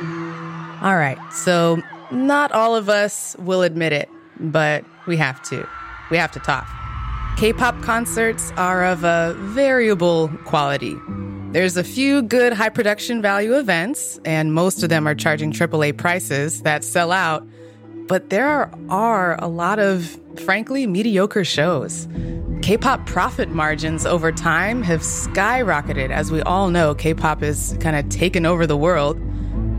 All right, so not all of us will admit it, but we have to. We have to talk. K pop concerts are of a variable quality. There's a few good high production value events, and most of them are charging AAA prices that sell out. But there are a lot of, frankly, mediocre shows. K pop profit margins over time have skyrocketed. As we all know, K pop is kind of taken over the world.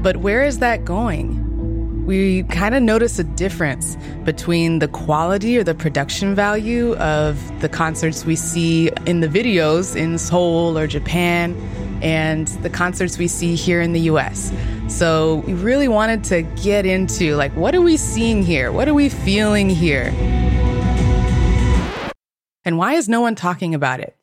But where is that going? We kind of notice a difference between the quality or the production value of the concerts we see in the videos in Seoul or Japan and the concerts we see here in the US. So we really wanted to get into like, what are we seeing here? What are we feeling here? And why is no one talking about it?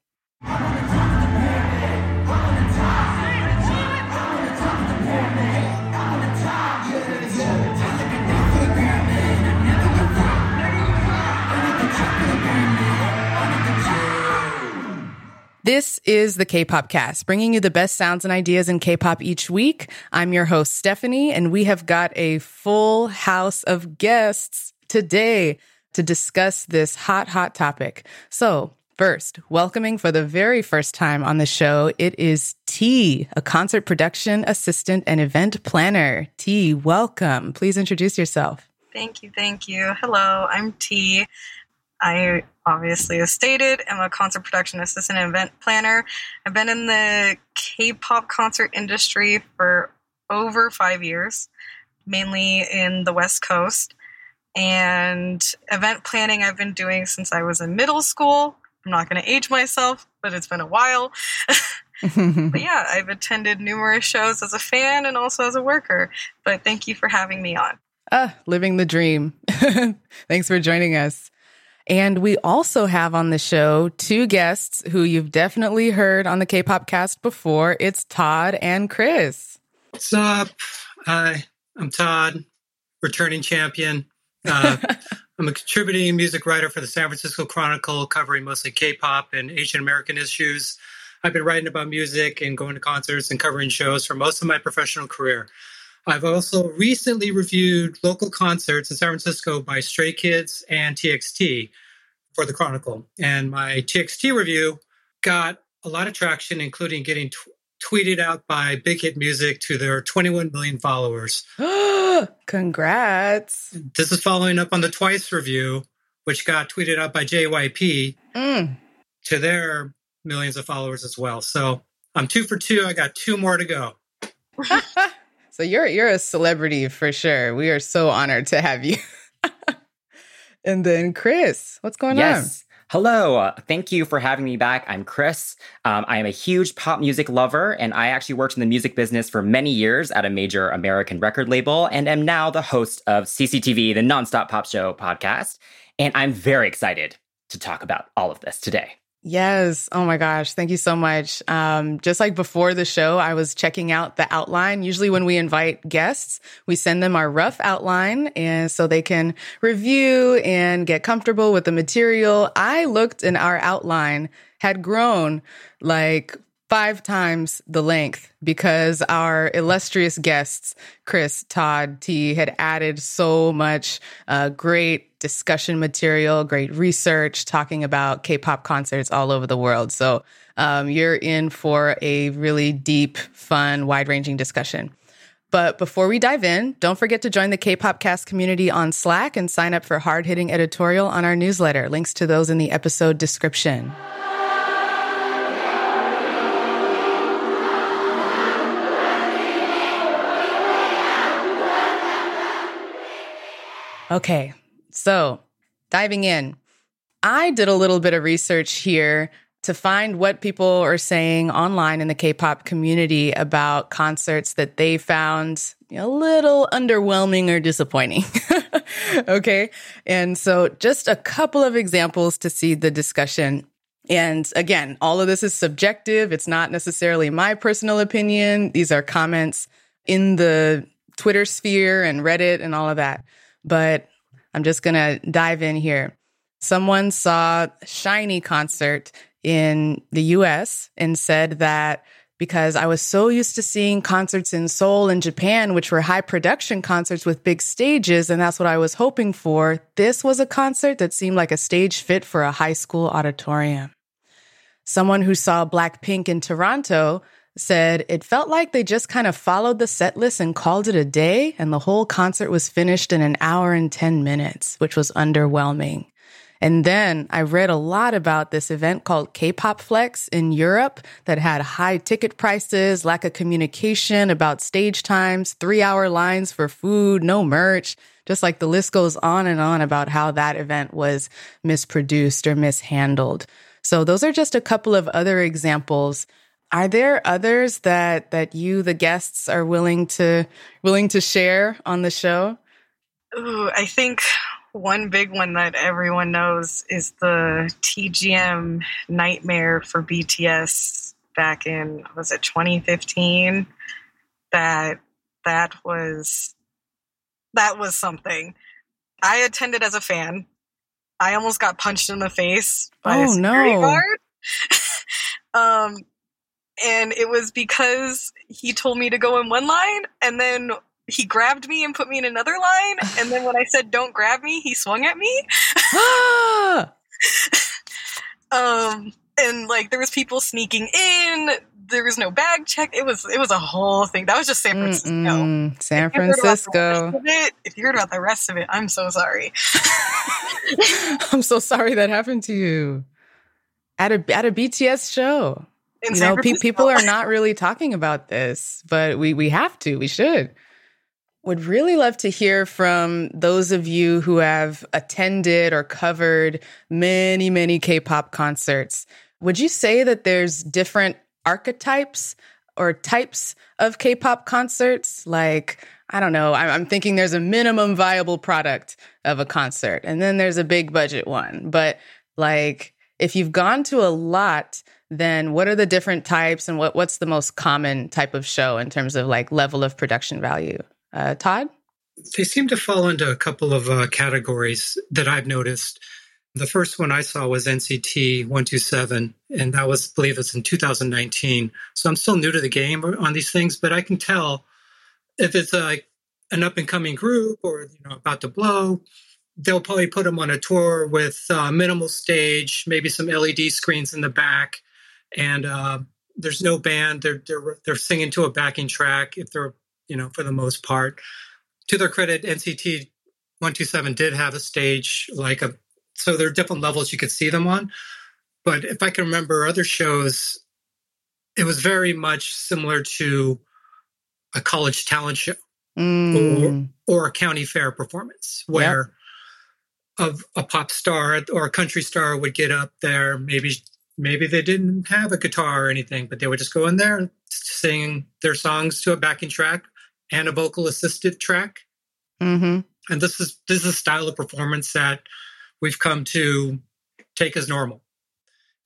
This is the K-pop cast, bringing you the best sounds and ideas in K-pop each week. I'm your host, Stephanie, and we have got a full house of guests today to discuss this hot, hot topic. So First, welcoming for the very first time on the show, it is T, a concert production assistant and event planner. T, welcome. Please introduce yourself. Thank you. Thank you. Hello, I'm T. I obviously, as stated, am a concert production assistant and event planner. I've been in the K pop concert industry for over five years, mainly in the West Coast. And event planning I've been doing since I was in middle school. I'm not going to age myself, but it's been a while. but yeah, I've attended numerous shows as a fan and also as a worker. But thank you for having me on. Ah, living the dream. Thanks for joining us. And we also have on the show two guests who you've definitely heard on the K pop cast before. It's Todd and Chris. What's up? Hi, I'm Todd, returning champion. Uh, I'm a contributing music writer for the San Francisco Chronicle, covering mostly K pop and Asian American issues. I've been writing about music and going to concerts and covering shows for most of my professional career. I've also recently reviewed local concerts in San Francisco by Stray Kids and TXT for the Chronicle. And my TXT review got a lot of traction, including getting t- tweeted out by Big Hit Music to their 21 million followers. Congrats. This is following up on the Twice review, which got tweeted out by JYP mm. to their millions of followers as well. So I'm two for two. I got two more to go. So you're you're a celebrity for sure. We are so honored to have you. and then Chris, what's going yes. on? Hello. Uh, thank you for having me back. I'm Chris. Um, I am a huge pop music lover, and I actually worked in the music business for many years at a major American record label and am now the host of CCTV, the Nonstop Pop Show podcast. And I'm very excited to talk about all of this today. Yes. Oh my gosh. Thank you so much. Um, just like before the show, I was checking out the outline. Usually when we invite guests, we send them our rough outline and so they can review and get comfortable with the material. I looked and our outline had grown like five times the length because our illustrious guests, Chris, Todd, T, had added so much uh, great discussion material, great research talking about K pop concerts all over the world. So um, you're in for a really deep, fun, wide ranging discussion. But before we dive in, don't forget to join the K-pop cast community on Slack and sign up for hard-hitting editorial on our newsletter. Links to those in the episode description. Okay, so diving in, I did a little bit of research here to find what people are saying online in the K pop community about concerts that they found a little underwhelming or disappointing. okay. And so just a couple of examples to see the discussion. And again, all of this is subjective. It's not necessarily my personal opinion. These are comments in the Twitter sphere and Reddit and all of that but I'm just going to dive in here. Someone saw SHINee concert in the US and said that because I was so used to seeing concerts in Seoul and Japan, which were high production concerts with big stages. And that's what I was hoping for. This was a concert that seemed like a stage fit for a high school auditorium. Someone who saw Blackpink in Toronto said it felt like they just kind of followed the set list and called it a day, and the whole concert was finished in an hour and 10 minutes, which was underwhelming. And then I read a lot about this event called K-pop Flex in Europe that had high ticket prices, lack of communication about stage times, three hour lines for food, no merch. Just like the list goes on and on about how that event was misproduced or mishandled. So those are just a couple of other examples. Are there others that that you the guests are willing to willing to share on the show? Ooh, I think one big one that everyone knows is the TGM nightmare for BTS back in was it 2015 that that was that was something I attended as a fan I almost got punched in the face by oh, a security no. guard um and it was because he told me to go in one line and then he grabbed me and put me in another line and then when i said don't grab me he swung at me. Um and like there was people sneaking in. There was no bag check. It was it was a whole thing. That was just san francisco. Mm-mm. san francisco. if you, it, if you heard about the rest of it i'm so sorry. I'm so sorry that happened to you. At a at a bts show you know pe- people are not really talking about this but we we have to we should would really love to hear from those of you who have attended or covered many, many K pop concerts. Would you say that there's different archetypes or types of K pop concerts? Like, I don't know, I'm thinking there's a minimum viable product of a concert, and then there's a big budget one. But like, if you've gone to a lot, then what are the different types and what, what's the most common type of show in terms of like level of production value? Uh, Todd? They seem to fall into a couple of uh, categories that I've noticed. The first one I saw was NCT 127, and that was, I believe it's in 2019. So I'm still new to the game on these things, but I can tell if it's like an up and coming group or you know about to blow. They'll probably put them on a tour with uh, minimal stage, maybe some LED screens in the back, and uh, there's no band. They're they're they're singing to a backing track. If they're you know, for the most part. To their credit, NCT 127 did have a stage, like a, so there are different levels you could see them on. But if I can remember other shows, it was very much similar to a college talent show mm. or, or a county fair performance where yep. of a pop star or a country star would get up there, maybe maybe they didn't have a guitar or anything, but they would just go in there sing their songs to a backing track and a vocal assisted track. Mm-hmm. And this is this is a style of performance that we've come to take as normal.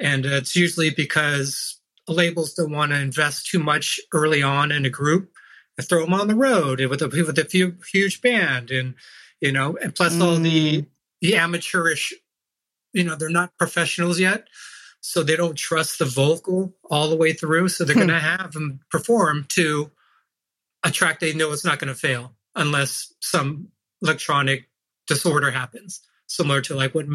And it's usually because labels don't want to invest too much early on in a group and throw them on the road with a with a few, huge band and you know and plus mm. all the the amateurish you know they're not professionals yet so they don't trust the vocal all the way through so they're hmm. going to have them perform to a track they know it's not going to fail unless some electronic disorder happens, similar to like what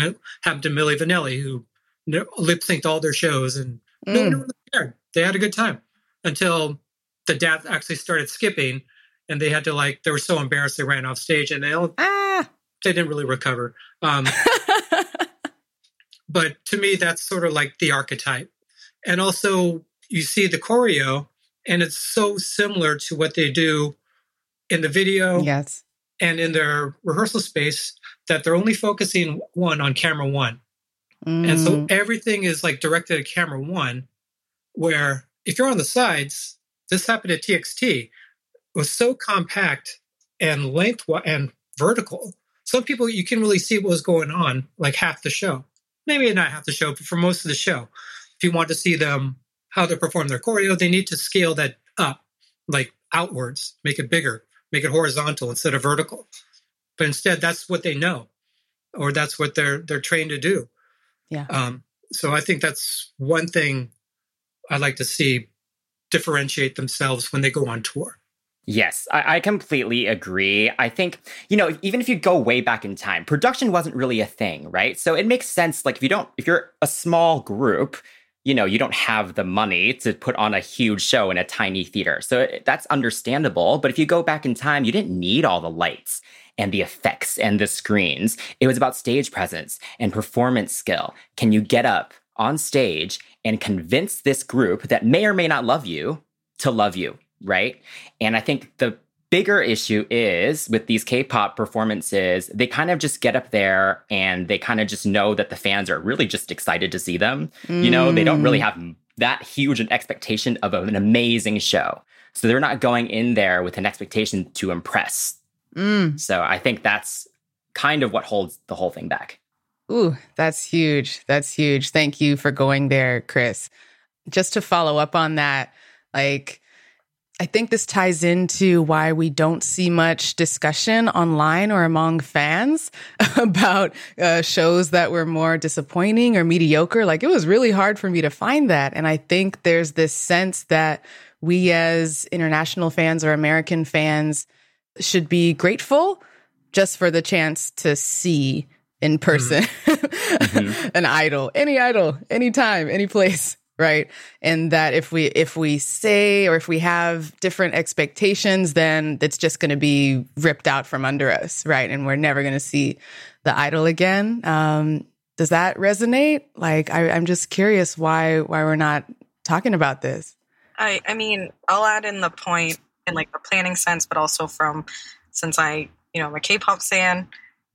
happened to Milli Vanilli, who lip synced all their shows and mm. no one really cared. They had a good time until the dad actually started skipping and they had to like they were so embarrassed they ran off stage and they all, ah. they didn't really recover. Um, but to me, that's sort of like the archetype. And also, you see the choreo and it's so similar to what they do in the video yes and in their rehearsal space that they're only focusing one on camera one mm. and so mm. everything is like directed at camera one where if you're on the sides this happened at txt it was so compact and length and vertical some people you can really see what was going on like half the show maybe not half the show but for most of the show if you want to see them how they perform their choreo, they need to scale that up, like outwards, make it bigger, make it horizontal instead of vertical. But instead, that's what they know, or that's what they're they're trained to do. Yeah. Um, so I think that's one thing I'd like to see differentiate themselves when they go on tour. Yes, I, I, completely agree. I think, you know, even if you go way back in time, production wasn't really a thing, right? So it makes sense. Like, if you don't, if you're a small group, you know, you don't have the money to put on a huge show in a tiny theater. So it, that's understandable. But if you go back in time, you didn't need all the lights and the effects and the screens. It was about stage presence and performance skill. Can you get up on stage and convince this group that may or may not love you to love you? Right? And I think the bigger issue is with these K-pop performances, they kind of just get up there and they kind of just know that the fans are really just excited to see them. Mm. You know, they don't really mm. have that huge an expectation of an amazing show. So they're not going in there with an expectation to impress. Mm. So I think that's kind of what holds the whole thing back. Ooh, that's huge. That's huge. Thank you for going there, Chris. Just to follow up on that, like I think this ties into why we don't see much discussion online or among fans about uh, shows that were more disappointing or mediocre. Like it was really hard for me to find that. And I think there's this sense that we as international fans or American fans should be grateful just for the chance to see in person mm-hmm. an idol, any idol, anytime, any place right? And that if we if we say or if we have different expectations then it's just going to be ripped out from under us right? And we're never going to see the idol again. Um does that resonate? Like I, i'm just curious why why we're not talking about this. I i mean i'll add in the point in like the planning sense but also from since i you know i'm a k-pop fan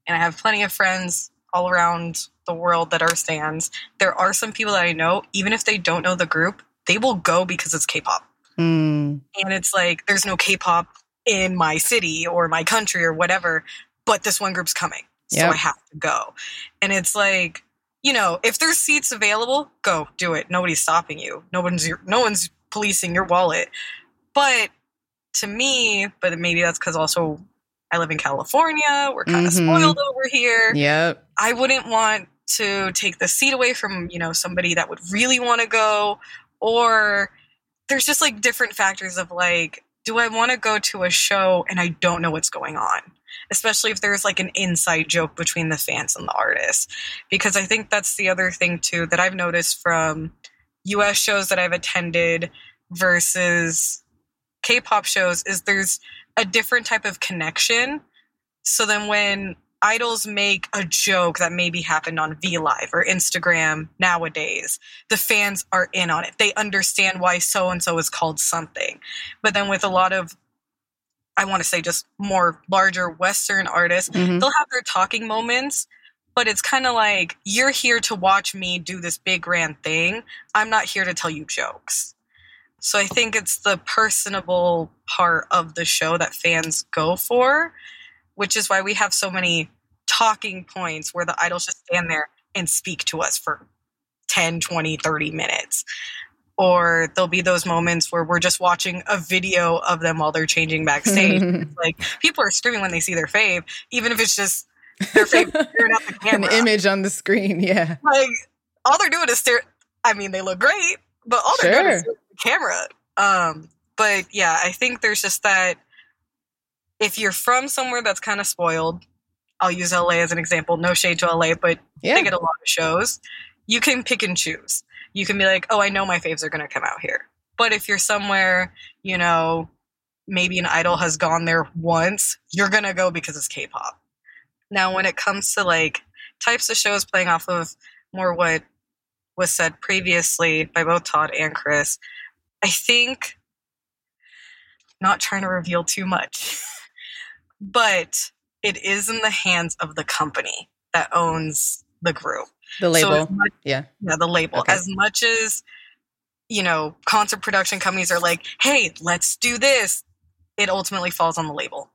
and i have plenty of friends all around the world that are stands, there are some people that I know, even if they don't know the group, they will go because it's K-pop. Mm. And it's like there's no K-pop in my city or my country or whatever, but this one group's coming, so yep. I have to go. And it's like, you know, if there's seats available, go do it. Nobody's stopping you. No one's no one's policing your wallet. But to me, but maybe that's because also I live in California. We're kind of mm-hmm. spoiled over here. Yep. I wouldn't want to take the seat away from, you know, somebody that would really want to go or there's just like different factors of like do I want to go to a show and I don't know what's going on? Especially if there's like an inside joke between the fans and the artists. Because I think that's the other thing too that I've noticed from US shows that I've attended versus K pop shows is there's a different type of connection. So then when idols make a joke that maybe happened on V Live or Instagram nowadays, the fans are in on it. They understand why so and so is called something. But then with a lot of I want to say just more larger Western artists, mm-hmm. they'll have their talking moments, but it's kind of like you're here to watch me do this big grand thing. I'm not here to tell you jokes. So I think it's the personable part of the show that fans go for, which is why we have so many talking points where the idols just stand there and speak to us for 10, 20, 30 minutes. Or there'll be those moments where we're just watching a video of them while they're changing backstage. like people are screaming when they see their fave, even if it's just their fave staring at the camera. An image on the screen, yeah. Like all they're doing is stare. I mean, they look great, but all they're sure. doing is the camera. Um, but yeah, I think there's just that if you're from somewhere that's kind of spoiled, I'll use LA as an example. No shade to LA, but yeah. they get a lot of shows. You can pick and choose. You can be like, oh, I know my faves are going to come out here. But if you're somewhere, you know, maybe an idol has gone there once, you're going to go because it's K pop. Now, when it comes to like types of shows playing off of more what was said previously by both Todd and Chris, I think, not trying to reveal too much, but it is in the hands of the company that owns the group. The label. So much, yeah. Yeah, the label. Okay. As much as, you know, concert production companies are like, hey, let's do this, it ultimately falls on the label.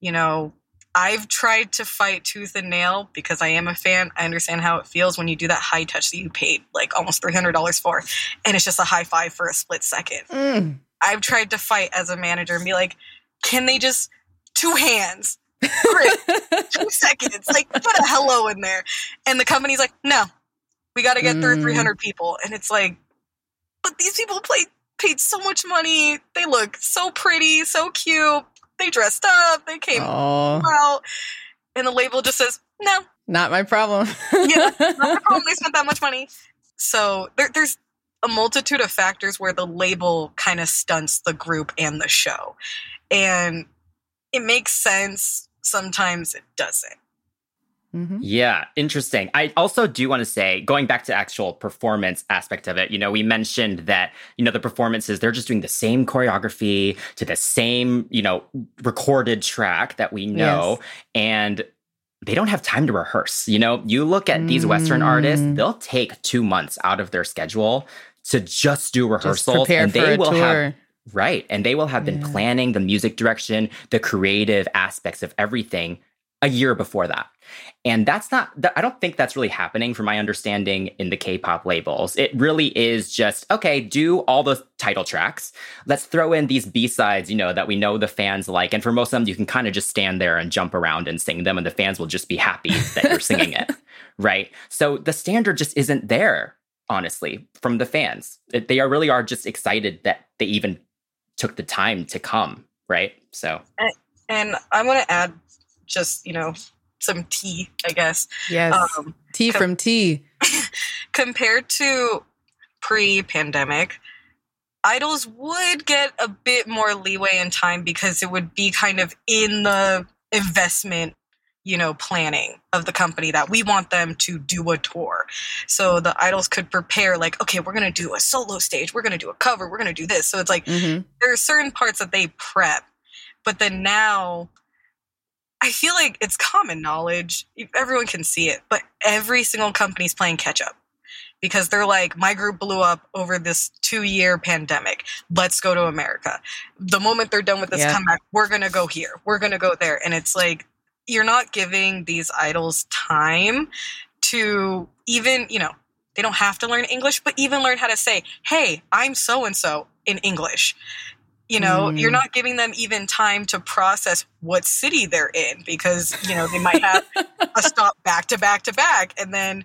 You know, I've tried to fight tooth and nail because I am a fan. I understand how it feels when you do that high touch that you paid like almost $300 for, and it's just a high five for a split second. Mm. I've tried to fight as a manager and be like, can they just two hands? two seconds, like put a hello in there. And the company's like, no, we got to get mm. through 300 people. And it's like, but these people play paid so much money. They look so pretty, so cute. They dressed up. They came Oh, out, and the label just says no. not my problem. Yeah, not the problem. They spent that much money. So there, there's a multitude of factors where the label kind of stunts the group and the show, and it makes sense. Sometimes it doesn't. Mhm. Yeah, interesting. I also do want to say, going back to actual performance aspect of it, you know, we mentioned that, you know, the performances, they're just doing the same choreography to the same, you know, recorded track that we know. Yes. And they don't have time to rehearse. You know, you look at these Western artists, Mm. they'll take two months out of their schedule to just do Just rehearsals. prepare and for they a will tour. have Right. And they will have been Yeah. planning the music direction, the creative aspects of everything a year before that. And that's not, I don't think that's really happening from my understanding in the K pop labels. It really is just, okay, do all the title tracks. Let's throw in these B sides, you know, that we know the fans like. And for most of them, you can kind of just stand there and jump around and sing them, and the fans will just be happy that you're singing it. Right. So the standard just isn't there, honestly, from the fans. They are really are just excited that they even took the time to come. Right. So, And I want to add just you know some tea, I guess. Yes. Um, Tea from tea. compared to pre-pandemic idols would get a bit more leeway in time because it would be kind of in the investment you know planning of the company that we want them to do a tour. So the idols could prepare like okay we're going to do a solo stage we're going to do a cover we're going to do this. So it's like hmm there are certain parts that they prep but then now i feel like it's common knowledge. Everyone can see it but every single company's playing catch up because they're like my group blew up over this two year pandemic. Let's go to america. The moment they're done with this Yeah. comeback we're going to go here. We're going to go there. And it's like you're not giving these idols time to even you know they don't have to learn english but even learn how to say hey i'm so and so in english you know Mm. you're not giving them even time to process what city they're in because you know they might have a stop back to back to back and then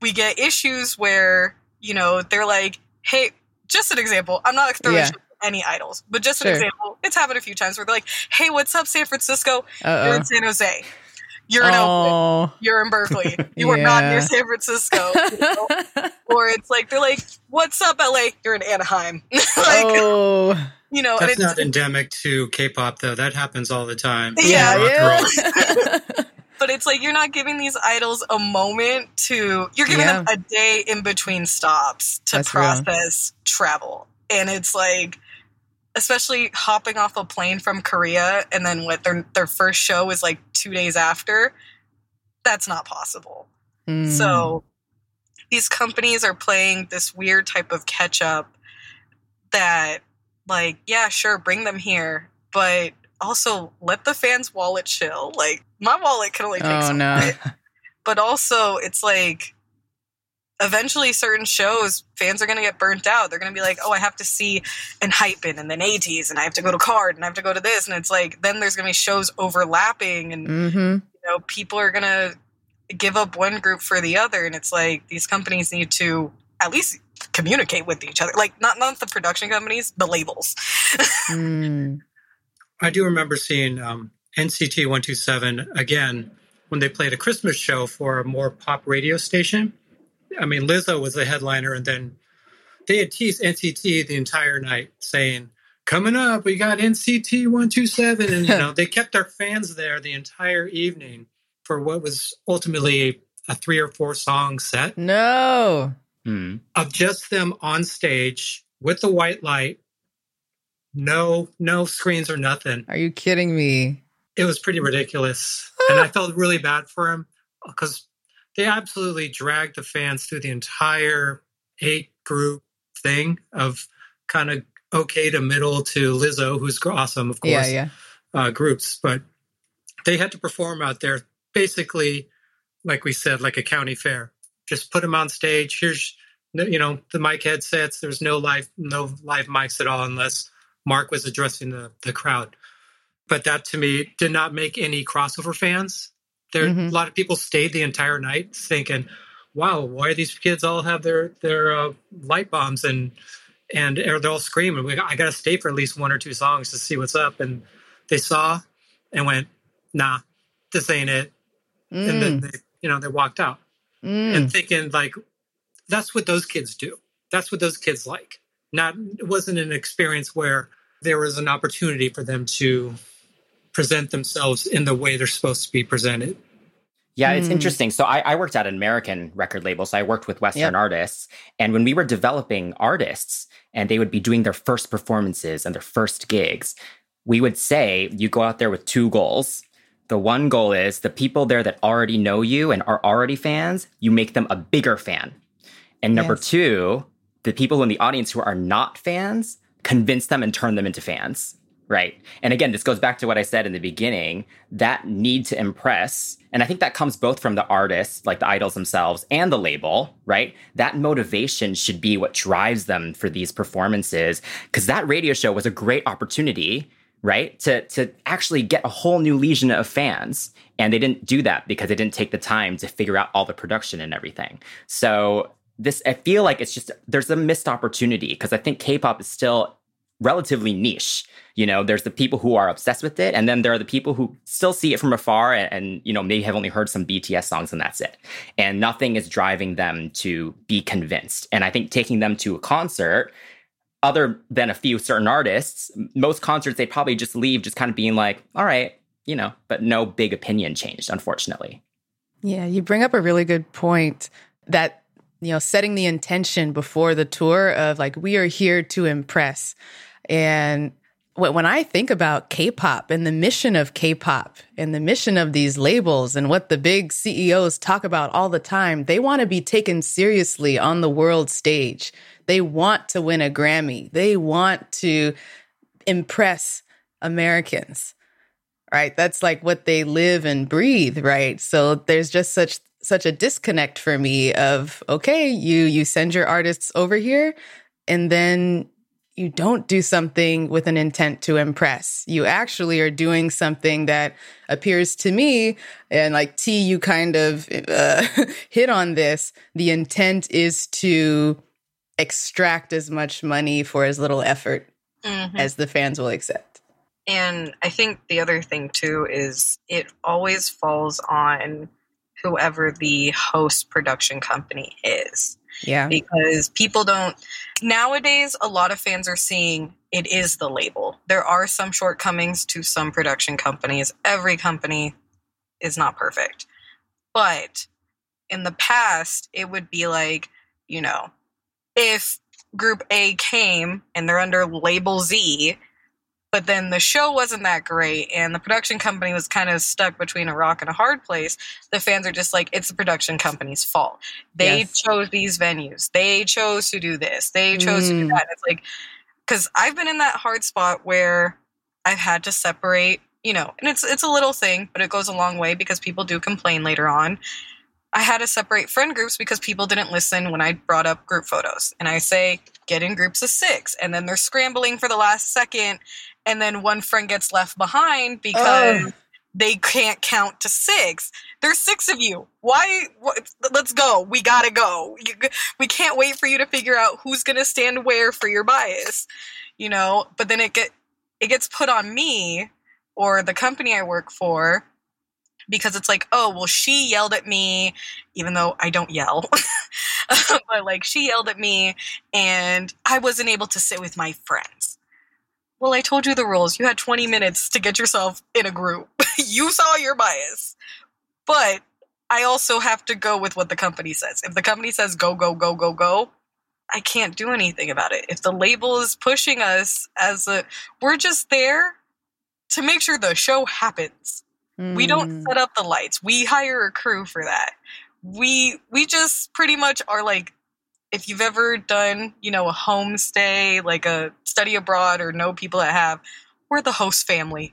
we get issues where you know they're like hey just an example i'm not throwing Yeah. Shit at any idols but just an Sure. example it's happened a few times where they're like hey what's up san francisco you're Uh in san jose you're in oh. oakland you're in berkeley you are not near san francisco you know? or it's like they're like what's up la you're in anaheim like oh. you know and That's it's, not endemic to K-pop though. That happens all the time. Yeah, Rock and roll. yeah. but it's like you're not giving these idols a moment to you're giving them a day in between stops to That's real. process travel and it's like especially hopping off a plane from korea and then what their their first show is like two days after that's not possible Mm. so these companies are playing this weird type of catch up that like yeah sure bring them here but also let the fans wallet chill like my wallet can only take Oh so no. but also it's like eventually certain shows fans are going to get burnt out they're going to be like oh i have to see ENHYPEN and then ATEEZ and i have to go to KARD and i have to go to this and it's like then there's going to be shows overlapping and Mm-hmm. you know people are going to give up one group for the other and it's like these companies need to at least communicate with each other like not not the production companies the labels Mm. I do remember seeing um, NCT 127 again when they played a Christmas show for a more pop radio station. I mean, Lizzo was the headliner, and then they had teased NCT the entire night, saying, Coming up, we got NCT 127. And, you know, they kept their fans there the entire evening for what was ultimately a three or four song set No. hmm. of just them on stage with the white light. No, no screens or nothing Are you kidding me? it was pretty ridiculous and i felt really bad for him because they absolutely dragged the fans through the entire eight group thing of kind of okay to middle to lizzo who's awesome of course yeah. Uh, groups but they had to perform out there basically like we said like a county fair. Just put them on stage. Here's you know the mic headsets. There's no live no live mics at all unless mark was addressing the, the crowd. But that to me did not make any crossover fans there Mhm. a lot of people stayed the entire night thinking wow why do these kids all have their their uh, light bombs and and they're all screaming, we, I got to stay for at least one or two songs to see what's up. And they saw and went, nah, this ain't it. Mm. And then, mm. they, you know, they walked out mm. and thinking like, that's what those kids do. That's what those kids like. Not, it wasn't an experience where there was an opportunity for them to present themselves in the way they're supposed to be presented. Yeah, it's mm. interesting. So I, I, worked at an American record label. So I worked with Western yep. artists. And when we were developing artists and they would be doing their first performances and their first gigs, we would say you go out there with two goals. The one goal is the people there that already know you and are already fans, you make them a bigger fan. And number yes. two, the people in the audience who are not fans, convince them and turn them into fans. Right. And again, this goes back to what I said in the beginning that need to impress. And I think that comes both from the artists, like the idols themselves, and the label, right? That motivation should be what drives them for these performances. Because that radio show was a great opportunity, right? To, to actually get a whole new legion of fans. And they didn't do that because they didn't take the time to figure out all the production and everything. So this, I feel like it's just, there's a missed opportunity because I think K pop is still relatively niche. You know, there's the people who are obsessed with it, and then there are the people who still see it from afar and, and, you know, maybe have only heard some BTS songs and that's it. And nothing is driving them to be convinced. And I think taking them to a concert, other than a few certain artists, most concerts they probably just leave just kind of being like, all right, you know, but no big opinion changed, unfortunately. Yeah, you bring up a really good point that you know setting the intention before the tour of like we are here to impress and when I think about K-pop and the mission of K-pop and the mission of these labels and what the big CEOs talk about all the time, they want to be taken seriously on the world stage. They want to win a Grammy. They want to impress Americans. Right? That's like what they live and breathe, right? So there's just such such a disconnect for me of okay, you you send your artists over here and then you don't do something with an intent to impress. You actually are doing something that appears to me, and like T, you kind of uh, hit on this. The intent is to extract as much money for as little effort mm-hmm. as the fans will accept. And I think the other thing too is it always falls on whoever the host production company is. Yeah. Because people don't nowadays a lot of fans are seeing it is the label. There are some shortcomings to some production companies. Every company is not perfect. But in the past, it would be like, you know, if group A came and they're under label Z, but then the show wasn't that great and the production company was kind of stuck between a rock and a hard place the fans are just like it's the production company's fault they yes. chose these venues they chose to do this they chose mm. to do mm. that it's like because i've been in that hard spot where i've had to separate you know and it's it's a little thing but it goes a long way because people do complain later on I had to separate friend groups because people didn't listen when I brought up group photos. And I say, get in groups of six. And then they're scrambling for the last second and then one friend gets left behind because oh. they can't count to six. There's six of you. Why? What, let's go. We gotta go. You, we can't wait for you to figure out who's gonna stand where for your bias, you know. But then it get it gets put on me or the company I work for because it's like, oh, well, she yelled at me, even though I don't yell, but like she yelled at me and I wasn't able to sit with my friends. Well, I told you the rules. You had 20 minutes to get yourself in a group. you saw your bias. But I also have to go with what the company says. If the company says go, go, go, go, go, I can't do anything about it. If the label is pushing us as a, we're just there to make sure the show happens. Mm. We don't hmm. set up the lights. We hire a crew for that. We we just pretty much are like if you've ever done, you know, a homestay, like a study abroad or know people that have, we're the host family.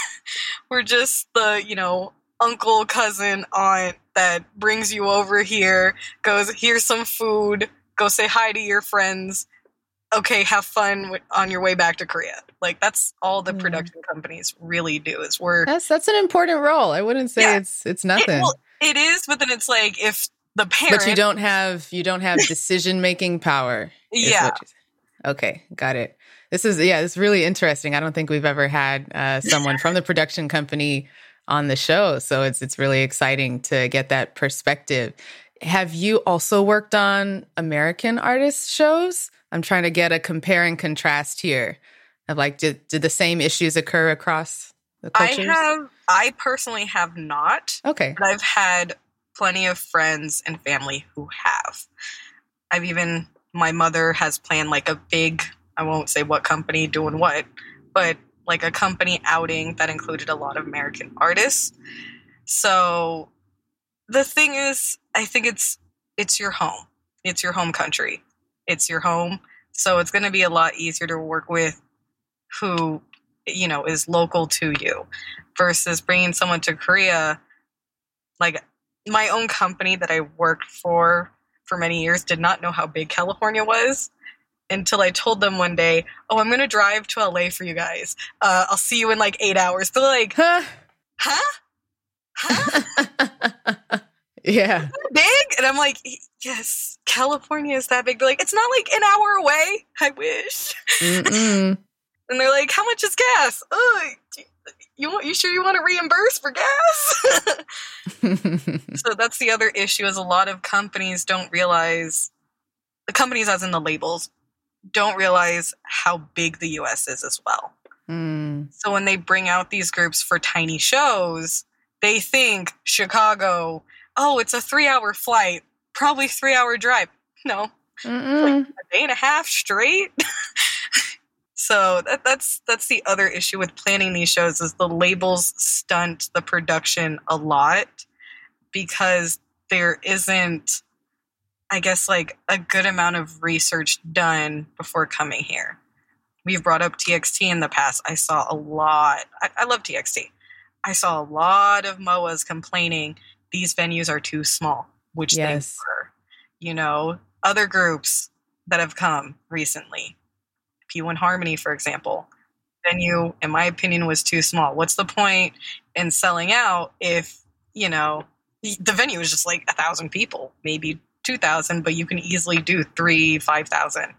we're just the, you know, uncle, cousin, aunt that brings you over here, goes, here's some food, go say hi to your friends. Okay, have fun on your way back to Korea. Like that's all the mm. production companies really do. Is we're that's that's an important role. I wouldn't say yeah, it's it's nothing. It, well, it is, but then it's like if the parent, but you don't have you don't have decision making power. Yeah, Okay, got it. This is yeah, it's really interesting. I don't think we've ever had uh, someone from the production company on the show, so it's it's really exciting to get that perspective. Have you also worked on American artist shows? I'm trying to get a compare and contrast here. Of like, did did the same issues occur across the cultures? I have. I personally have not. Okay. But I've had plenty of friends and family who have. I've even my mother has planned like a big I won't say what company doing what, but like a company outing that included a lot of American artists. So the thing is, I think it's it's your home. It's your home country. It's your home. So it's going to be a lot easier to work with who you know is local to you versus bringing someone to Korea like my own company that I worked for for many years did not know how big California was until I told them one day, "Oh, I'm going to drive to LA for you guys. Uh, I'll see you in like eight hours." They're like, Huh? "Huh? Huh? yeah. big?" And I'm like, "Yes, California is that big." They're like, "It's not like an hour away." I wish. And they're like, "How much is gas?" Oh, you want? You sure you want to reimburse for gas? so that's the other issue is a lot of companies don't realize the companies as in the labels don't realize how big the US is as well. Mm. So when they bring out these groups for tiny shows, they think Chicago, oh, it's a 3-hour flight, probably 3-hour drive. No, Mm-mm. a day and a half straight. so that, that's that's the other issue with planning these shows is the labels stunt the production a lot because there isn't I guess like a good amount of research done before coming here. We've brought up TXT in the past. I saw a lot. I, I love TXT. I saw a lot of MOAs complaining these venues are too small, which Yes. they were. You know, other groups that have come recently, P1 Harmony, for example, venue, in my opinion, was too small. What's the point in selling out if, you know, the venue is just like a thousand people, maybe 2,000, but you can easily do three, 5,000.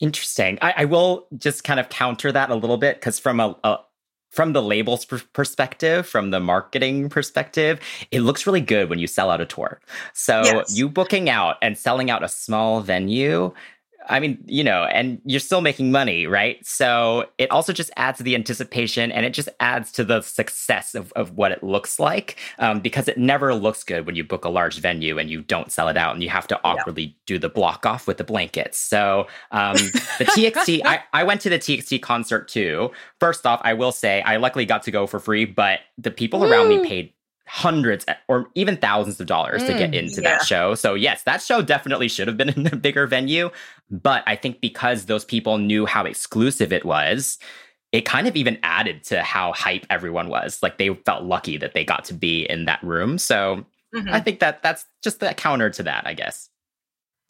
Interesting. I, I will just kind of counter that a little bit because from a, a from the labels per- perspective, from the marketing perspective, it looks really good when you sell out a tour. So Yes. you booking out and selling out a small venue. I mean, you know, and you're still making money, right? So it also just adds to the anticipation and it just adds to the success of, of what it looks like um, because it never looks good when you book a large venue and you don't sell it out and you have to awkwardly do the block off with the blankets. So um, the TXT, I, I went to the TXT concert too. First off, I will say I luckily got to go for free, but the people around me paid hundreds or even thousands of dollars to get Mm, into yeah. that show. So yes, that show definitely should have been in a bigger venue, but I think because those people knew how exclusive it was, it kind of even added to how hype everyone was. Like they felt lucky that they got to be in that room. So Mhm. I think that that's just the counter to that, I guess.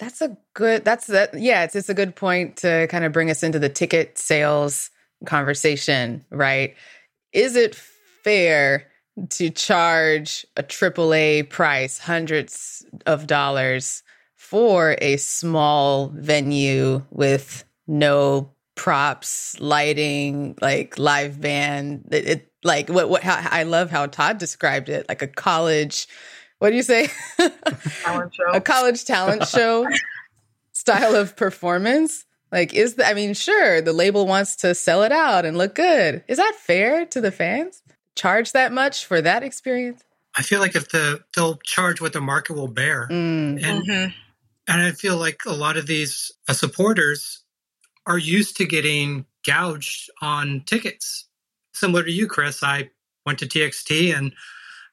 That's a good. That's that. Yeah, it's it's a good point to kind of bring us into the ticket sales conversation, right? Is it fair to charge a AAA price, hundreds of dollars, for a small venue with no props, lighting, like live band? It, it like what what? How, I love how Todd described it, like a college. What do you say? Talent show. a college talent show style of performance like is the, i mean sure the label wants to sell it out and look good is that fair to the fans charge that much for that experience I feel like if the they'll charge what the market will bear, mm. and Mhm. and I feel like a lot of these uh, supporters are used to getting gouged on tickets. Similar to you, Chris, I went to TXT and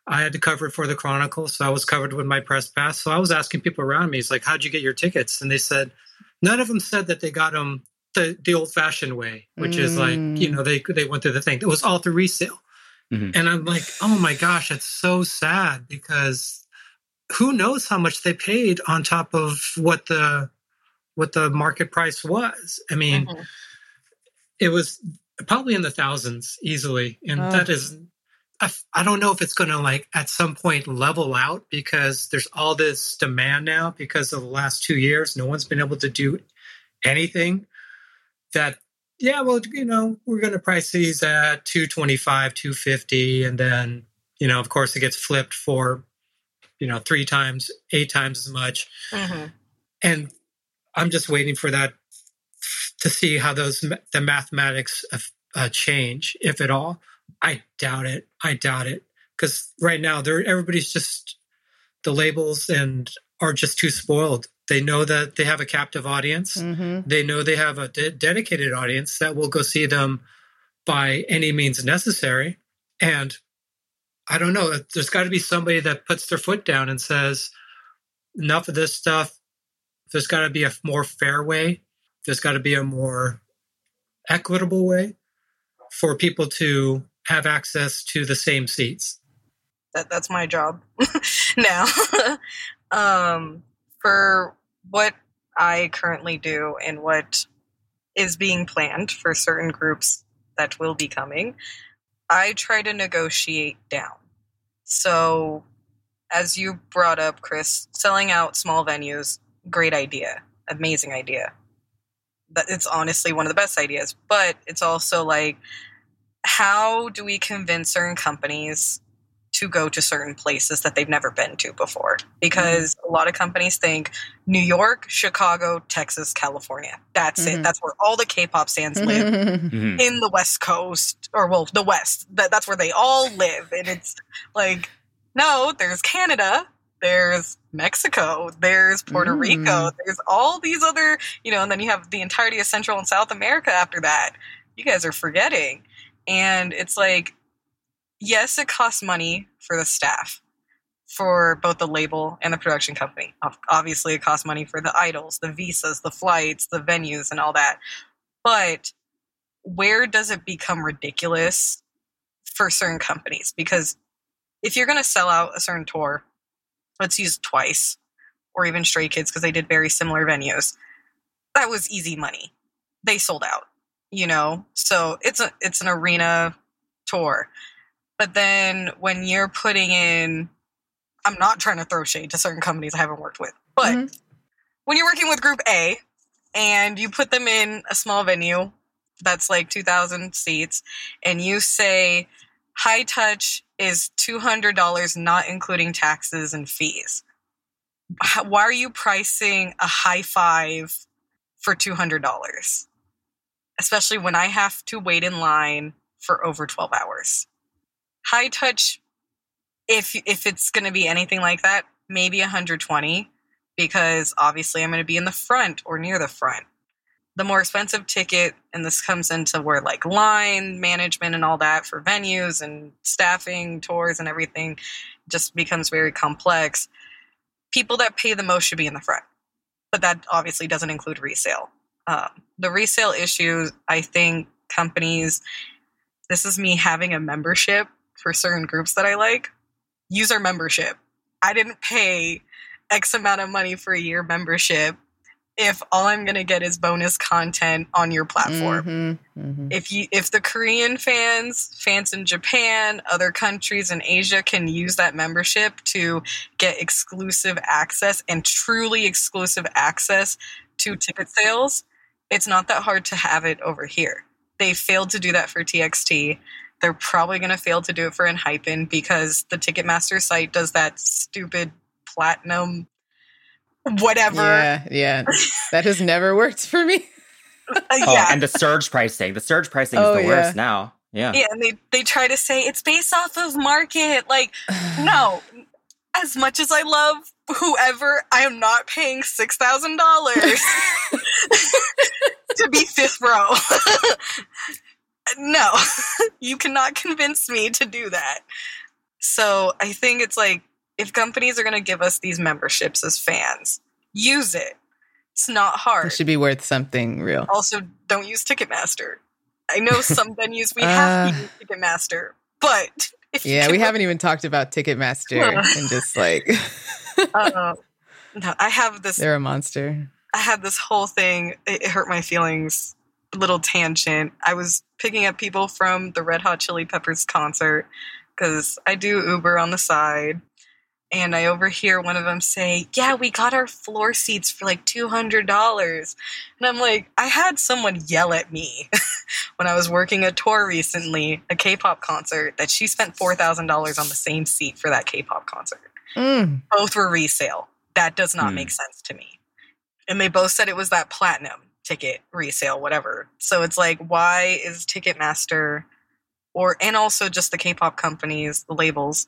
I had to cover it for the Chronicle, so I was covered with my press pass. So I was asking people around me, "It's like, how'd you get your tickets?" And they said, none of them said that they got them the, the old-fashioned way, which is like, Mm. you know, they they went through the thing. It was all through resale, Mhm. and I'm like, oh my gosh, it's so sad because who knows how much they paid on top of what the what the market price was. I mean, Mhm. it was probably in the thousands easily, and Oh. that is. I, I don't know if it's going to like at some point level out because there's all this demand now because of the last two years. No one's been able to do anything. that yeah, well, you know, we're going to price these at 225, 250 and then, you know, of course it gets flipped for you know, three times, eight times as much. Mm-hmm. And I'm just waiting for that to see how those the mathematics of, uh, change, if at all. I doubt it. I doubt it because right now they're everybody's just the labels and are just too spoiled. They know that they have a captive audience. Mm-hmm. They know they have a de- dedicated audience that will go see them by any means necessary. And I don't know. There's got to be somebody that puts their foot down and says, enough of this stuff. There's got to be a more fair way. There's got to be a more equitable way for people to have access to the same seats. That that's my job now. um, for what I currently do and what is being planned for certain groups that will be coming, I try to negotiate down. So, as you brought up, Chris, selling out small venues, great idea, amazing idea. It's honestly one of the best ideas. But it's also like, how do we convince certain companies to go to certain places that they've never been to before because mm-hmm. a lot of companies think New York, Chicago, Texas, California. That's mm-hmm. it. That's where all the K-pop stands live mm-hmm. in the West Coast or well, the West. That, that's where they all live and it's like no, there's Canada, there's Mexico, there's Puerto mm. Rico, there's all these other, you know, and then you have the entirety of Central and South America after that. You guys are forgetting. And it's like yes, it costs money for the staff, for both the label and the production company. Obviously, it costs money for the idols, the visas, the flights, the venues, and all that. But where does it become ridiculous for certain companies? Because if you're going to sell out a certain tour, let's use twice or even Stray Kids because they did very similar venues. That was easy money. They sold out, you know. So it's a it's an arena tour. But then when you're putting in, I'm not trying to throw shade to certain companies I haven't worked with, but mm-hmm. when you're working with Group A and you put them in a small venue that's like 2,000 seats, and you say high touch is $200, not including taxes and fees. Why are you pricing a high five for $200? Especially when I have to wait in line for over 12 hours high touch if if it's going to be anything like that maybe 120 because obviously i'm going to be in the front or near the front. The more expensive ticket and this comes into where like line management and all that for venues and staffing tours and everything just becomes very complex. People that pay the most should be in the front but that obviously doesn't include resale. Um, the resale issues i think companies this is me having a membership for certain groups that I like, use our membership. I didn't pay X amount of money for a year membership if all I'm going to get is bonus content on your platform. Mm-hmm, mm-hmm. If you if the Korean fans, fans in Japan, other countries in Asia can use that membership to get exclusive access and truly exclusive access to ticket sales, it's not that hard to have it over here. They failed to do that for TXT. They're probably going to fail to do it for ENHYPEN because the Ticketmaster site does that stupid platinum whatever. Yeah, yeah. That has never worked for me. Uh, oh, yeah. and the surge pricing. The surge pricing is oh, the yeah. worst now. Yeah. Yeah, and they, they try to say it's based off of market. Like, no. As much as I love whoever, I am not paying six thousand dollars to be fifth row no, you cannot convince me to do that. So I think it's like if companies are going to give us these memberships as fans, use it. It's not hard. It should be worth something real. Also, don't use Ticketmaster. I know some venues we have to uh. use Ticketmaster, but yeah, we haven't even talked about Ticketmaster and just like. uh, no, I have this. They're a monster. I had this whole thing. It hurt my feelings little tangent. I was picking up people from the Red Hot Chili Peppers concert because I do Uber on the side. and I overhear one of them say, "Yeah, we got our floor seats for like two hundred dollars," and I'm like, I had someone yell at me when I was working a tour recently, a K-pop concert, that she spent four thousand dollars on the same seat for that K-pop concert. Mm. Both were resale. That does not Hmm. make sense to me. And they both said it was that platinum ticket resale, whatever. So it's like, why is Ticketmaster or and also just the K-pop companies, the labels,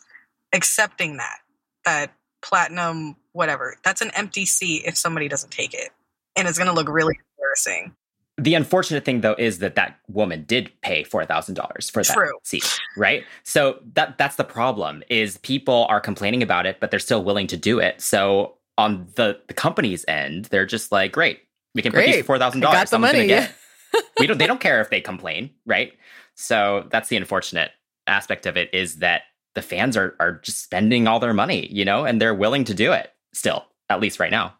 accepting that that platinum whatever? That's an empty seat if somebody doesn't take it, and it's going to look really embarrassing. The unfortunate thing, though, is that that woman did pay four thousand dollars for that True. seat, right? So that that's the problem. Is people are complaining about it, but they're still willing to do it. So on the, the company's end, they're just like, "Great, we can put these Great. four thousand dollars. got the money. Yeah. we don't. They don't care if they complain, right? So that's the unfortunate aspect of it is that the fans are are just spending all their money, you know, and they're willing to do it still, at least right now.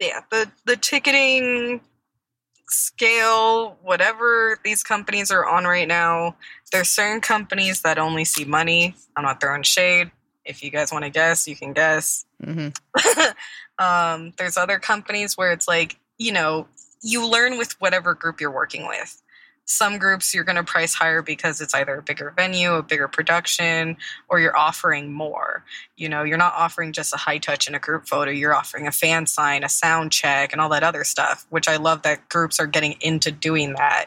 yeah the the ticketing scale whatever these companies are on right now there's certain companies that only see money i'm not throwing shade if you guys want to guess you can guess hmm um, there's other companies where it's like you know you learn with whatever group you're working with. Some groups you're going to price higher because it's either a bigger venue a bigger production or you're offering more. You know you're not offering just a high touch in a group photo you're offering a fan sign a sound check and all that other stuff which i love that groups are getting into doing that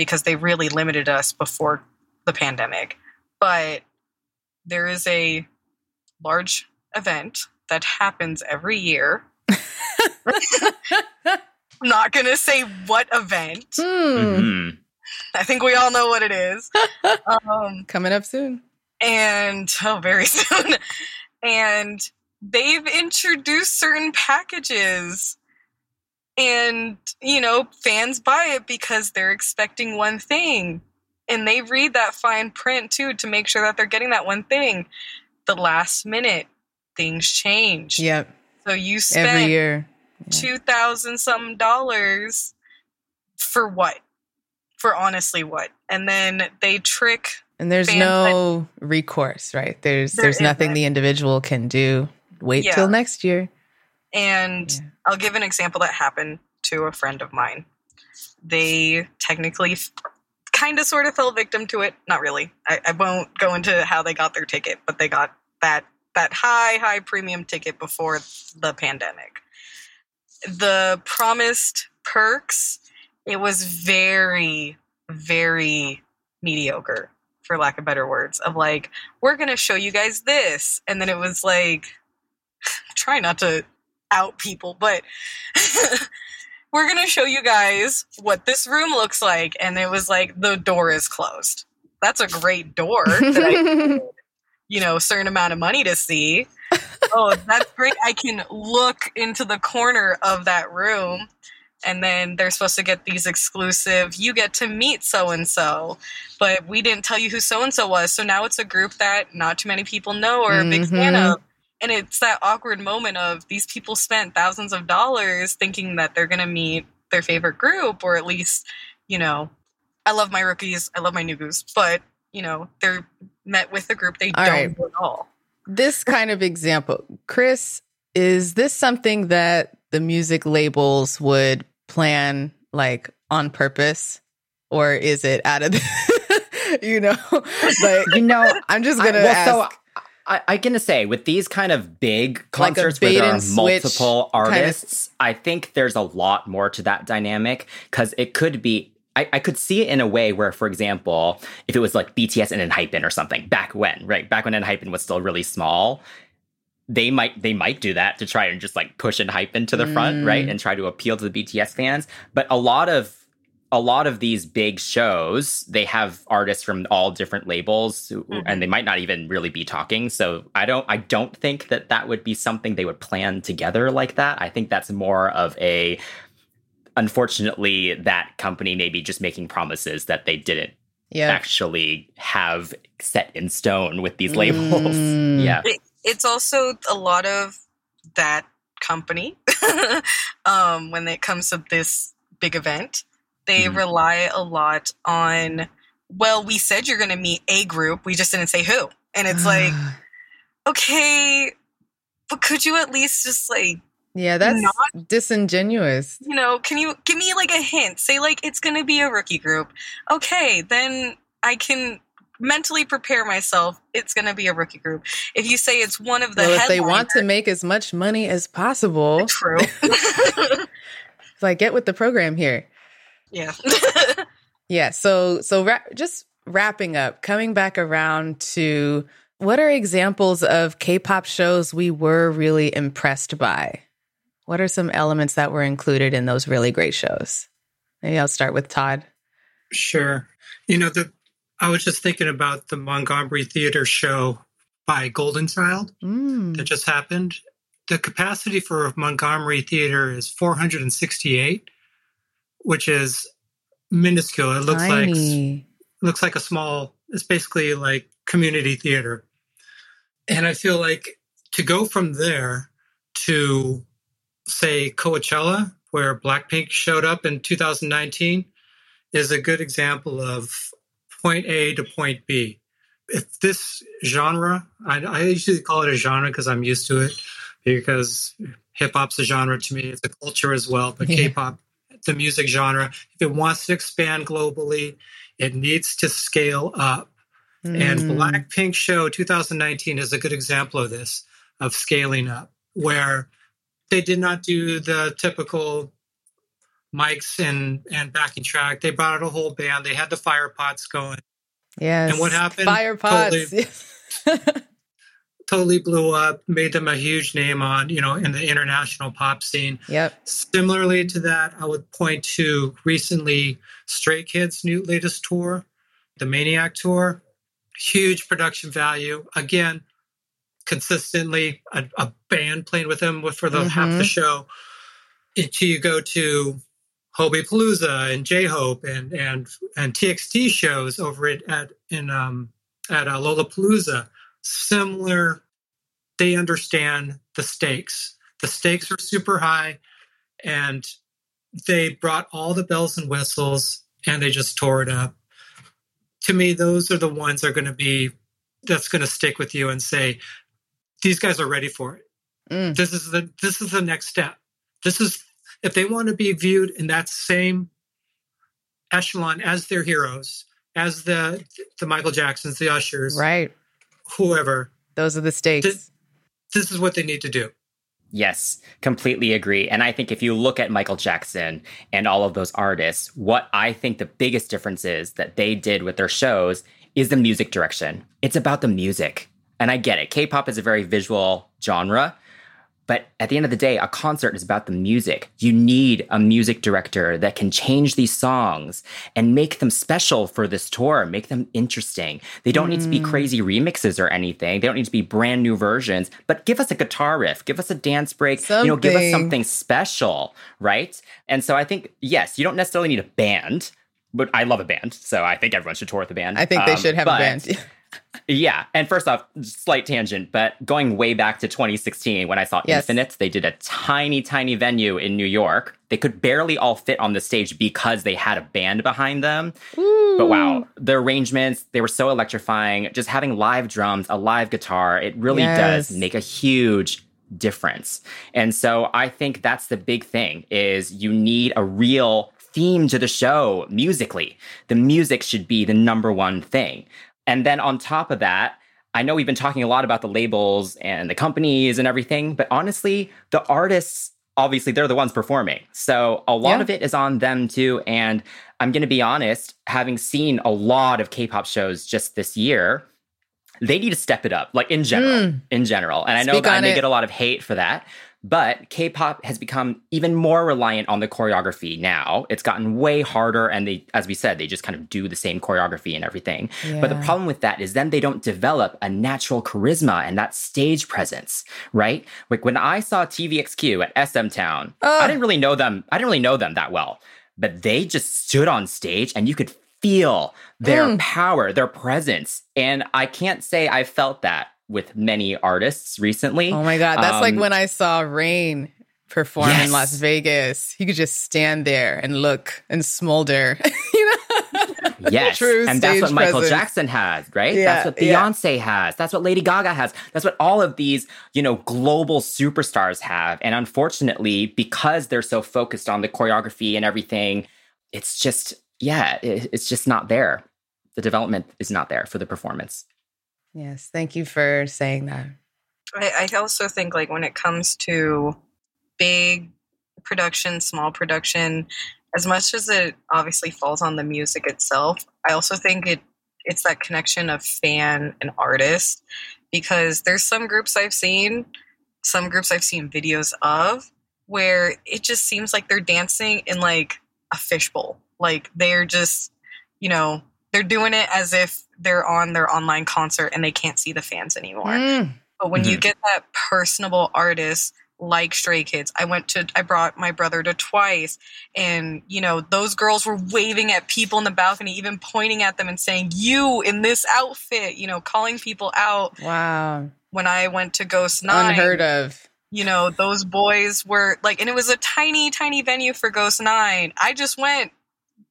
because they really limited us before the pandemic. But there is a large event that happens every year not going to say what event Hmm. Mhm. i think we all know what it is um, Coming up soon. and oh very soon and they've introduced certain packages and you know fans buy it because they're expecting one thing and they read that fine print too to make sure that they're getting that one thing the last minute things change Yep. so you Every year. Two thousand some dollars for what for honestly what and then they trick And there's no recourse, right? There's There there's nothing isn't. the individual can do. Wait Yeah. till next year. And Yeah. I'll give an example that happened to a friend of mine. They technically kind of sort of fell victim to it. Not really. I, I won't go into how they got their ticket, but they got that that high, high premium ticket before the pandemic. The promised perks, it was very, very mediocre, for lack of better words, of like, we're gonna show you guys this. And then it was like try not to out people, but we're going to show you guys what this room looks like. And it was like, the door is closed. That's a great door that I you know, a certain amount of money to see. Oh, that's great. I can look into the corner of that room. And then they're supposed to get these exclusive, you get to meet so and so, but we didn't tell you who so and so was. So now it's a group that not too many people know or are a big fan Mhm. of and it's that awkward moment of these people spent thousands of dollars thinking that they're going to meet their favorite group or at least you know i love my rookies i love my newbies but you know they're met with a group they All don't right. at all this kind of example, Chris, is this something that the music labels would plan like on purpose, or is it out of the, you know, like You know, I'm just gonna well, ask. so I, I'm gonna say with these kind of big Like concerts where there are multiple kind of- artists, I think there's a lot more to that dynamic because it could be. I, I could see it in a way where, for example, if it was like BTS and ENHYPEN or something back when, right? Back when ENHYPEN was still really small, they might they might do that to try and just like push ENHYPEN to the front, Mm. right, and try to appeal to the BTS fans. But a lot of a lot of these big shows, they have artists from all different labels, who, Mhm. and they might not even really be talking. So I don't, I don't think that that would be something they would plan together like that. I think that's more of a, unfortunately, that company maybe just making promises that they didn't yeah, actually have set in stone with these labels. Mm. Yeah, it's also a lot of that company um, when it comes to this big event they Mhm. rely a lot on well we said you're going to meet a group we just didn't say who and it's like okay but could you at least just like Yeah, that's Not- disingenuous. you know, can you give me like a hint? Say like it's going to be a rookie group. Okay, then I can mentally prepare myself. It's going to be a rookie group. If you say it's one of the well, if they want to make as much money as possible, true. it's like get with the program here. yeah. Yeah. So so ra- just wrapping up, coming back around to what are examples of K-pop shows we were really impressed by? What are some elements that were included in those really great shows? Maybe I'll start with Todd. Sure. You know, the I was just thinking about the Montgomery Theater show by Golden Child Mm, that just happened. The capacity for Montgomery Theater is 468, which is minuscule. It looks like tiny. looks like a small. It's basically like community theater, and I feel like to go from there to say Coachella, where Blackpink showed up in 2019, is a good example of point A to point B. If this genre, I, I usually call it a genre because I'm used to it, because hip hop's a genre to me. It's a culture as well, but Yeah. K-pop, the music genre, if it wants to expand globally, it needs to scale up. And Mm, Blackpink Show 2019 is a good example of this, of scaling up, where they did not do the typical mics and, and backing track. They brought out a whole band. They had the fire pots going. yes. and what happened? Fire pots. Totally blew up, made them a huge name on, you know, in the international pop scene. yep. Similarly to that, I would point to recently Stray Kids' new latest tour, the Maniac Tour. Huge production value. Again, consistently a, a band playing with them for the half the Mhm. show. Until you go to Hobipalooza and J Hope and and and TXT shows over at at in um at uh, Lollapalooza. Similar, they understand the stakes. The stakes are super high and they brought all the bells and whistles and they just tore it up. To me, those are the ones that are going to be that's going to stick with you and say these guys are ready for it. Mm. This is the this is the next step. This is if they want to be viewed in that same echelon as their heroes, as the the Michael Jacksons, the Ushers, Right. whoever. Those are the stakes. This- This is what they need to do. Yes, completely agree. And I think if you look at Michael Jackson and all of those artists, what I think the biggest difference is that they did with their shows is the music direction. It's about the music. And I get it. K pop is a very visual genre. But at the end of the day, a concert is about the music. You need a music director that can change these songs and make them special for this tour, make them interesting. They don't need to be crazy remixes or anything. They don't need to be brand new versions, but give us a guitar riff, give us a dance break, you know, give us Something. something special, right? And so I think, yes, you don't necessarily need a band, but I love a band. So I think everyone should tour with a band. I think they Um, should have a band. yeah. And first off, slight tangent, but going way back to 2016 when I saw Yes. Infinite, they did a tiny, tiny venue in New York. They could barely all fit on the stage because they had a band behind them. But wow, the arrangements, they were so electrifying. Just having live drums, a live guitar, it really Yes. does make a huge difference. And so I think that's the big thing is you need a real theme to the show musically. The music should be the number one thing. And then on top of that, I know we've been talking a lot about the labels and the companies and everything, but honestly, the artists obviously they're the ones performing. So a lot Yeah. of it is on them too and I'm going to be honest, having seen a lot of K-pop shows just this year, they need to step it up like in general, Mm. in general. And I know that I may it. get a lot of hate for that, but K-pop has become even more reliant on the choreography now. It's gotten way harder and they as we said, they just kind of do the same choreography and everything. But the problem with that is then they don't develop a natural charisma and that stage presence, right? Like when I saw TVXQ at SM Town, Ugh. I didn't really know them. I didn't really know them that well, but they just stood on stage and you could feel their Mm. power, their presence. And I can't say I felt that with many artists recently. Oh my god, that's like Um, when I saw Rain perform in Las Vegas. He could just stand there and look and smolder. you know? yes. True and that's what Michael presence. Jackson has, right? Yeah, that's what yeah. Beyonce has. That's what Lady Gaga has. That's what all of these, you know, global superstars have. And unfortunately, because they're so focused on the choreography and everything, it's just, yeah, it, it's just not there. The development is not there for the performance. Yes, thank you for saying that. I, I also think like when it comes to big production, small production, as much as it obviously falls on the music itself, I also think it it's that connection of fan and artist because there's some groups I've seen, some groups I've seen videos of where it just seems like they're dancing in like a fishbowl. Like they're just, you know, they're doing it as if they're on their online concert and they can't see the fans anymore. Mm, But when you Mhm. get that personable artist like Stray Kids, I went to, I brought my brother to twice, and you know, those girls were waving at people in the balcony, even pointing at them and saying, You in this outfit, you know, calling people out. wow, When I went to Ghost Nine, unheard of. you know, those boys were like, and it was a tiny, tiny venue for Ghost Nine. I just went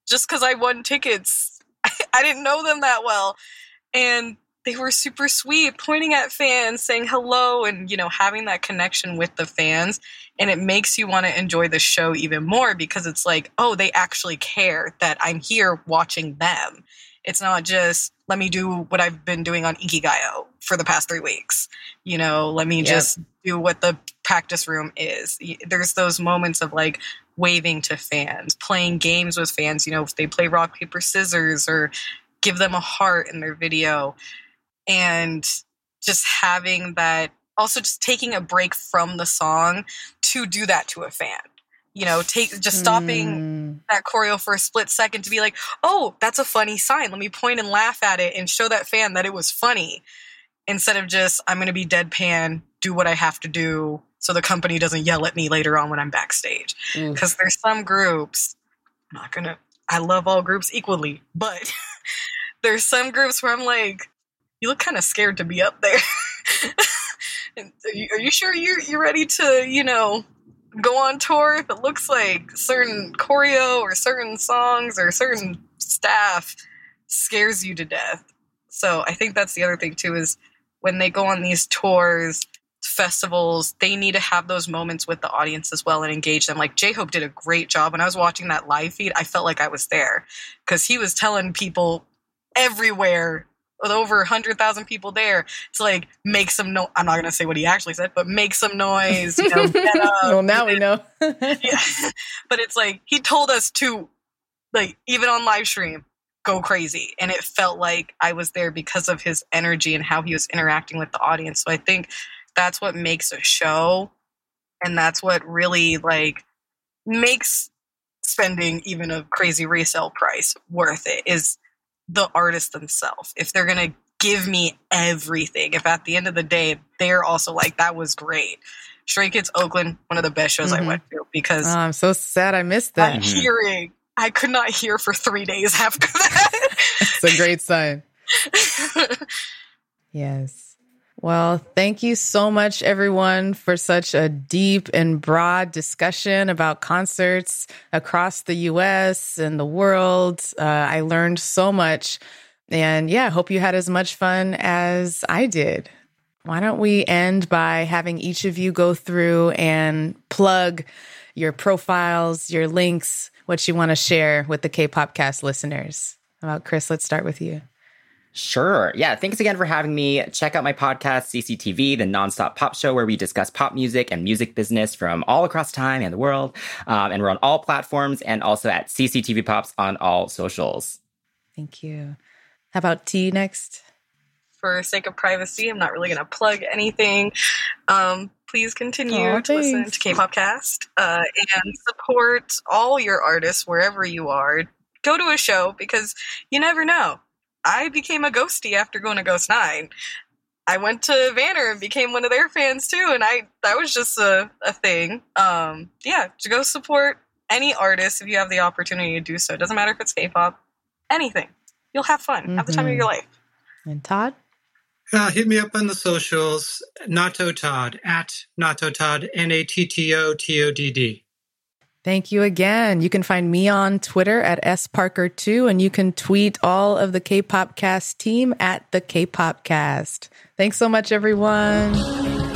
just because I won tickets. I didn't know them that well. And they were super sweet, pointing at fans, saying hello, and, you know, having that connection with the fans. And it makes you want to enjoy the show even more because it's like, oh, they actually care that I'm here watching them. It's not just, let me do what I've been doing on Inkigayo for the past three weeks. You know, let me Yep. just do what the practice room is. There's those moments of like waving to fans, playing games with fans. You know, if they play rock, paper, scissors or give them a heart in their video. And just having that, also just taking a break from the song to do that to a fan. You know, take just stopping Mm, that choreo for a split second to be like, oh, that's a funny sign. Let me point and laugh at it and show that fan that it was funny instead of just, I'm going to be deadpan, do what I have to do so the company doesn't yell at me later on when I'm backstage. Mm. Because there's some groups, I'm not to, I love all groups equally, but there's some groups where I'm like, you look kind of scared to be up there. Are, you, are you sure you're, you're ready to, you know, go on tour if it looks like certain choreo or certain songs or certain staff scares you to death. So I think that's the other thing too is when they go on these tours, festivals, they need to have those moments with the audience as well and engage them. Like J Hope did a great job. When I was watching that live feed, I felt like I was there because he was telling people everywhere with over 100,000 people there to like make some no I'm not going to say what he actually said, but make some noise, you know, well, now we know. yeah. but it's like he told us to like even on live stream go crazy and it felt like i was there because of his energy and how he was interacting with the audience so i think that's what makes a show and that's what really like makes spending even a crazy resale price worth it is the artist themselves if they're gonna give me everything if at the end of the day they're also like that was great Stray Kids Oakland, one of the best shows Mhm. I went to because Oh, I'm so sad I missed I'm that. Mhm. hearing I could not hear for three days after that. It's a great sign. Yes. Well, thank you so much, everyone, for such a deep and broad discussion about concerts across the US and the world. Uh, I learned so much. And yeah, hope you had as much fun as I did. Why don't we end by having each of you go through and plug your profiles, your links, what you want to share with the K pop cast listeners? About Chris? Let's start with you. Sure. Yeah. Thanks again for having me. Check out my podcast, CCTV, the nonstop pop show where we discuss pop music and music business from all across time and the world. Um, and we're on all platforms and also at CCTV Pops on all socials. Thank you. How about T next? For sake of privacy, I'm not really going to plug anything. Um, please continue Aw, to listen to K-pop Cast uh, and support all your artists wherever you are. Go to a show because you never know. I became a ghostie after going to Ghost Nine. I went to Vanner and became one of their fans too, and I that was just a, a thing. Um, yeah, to go support any artist if you have the opportunity to do so. It doesn't matter if it's K-pop, anything. You'll have fun. Have the time of Mhm. your life. And Todd? Uh, hit me up on the socials, Natto Todd, at Natto Todd, N A T T O T O D D. Thank you again. You can find me on Twitter at sparker2 and you can tweet all of the K-pop cast team at the K-pop cast. Thanks so much, everyone.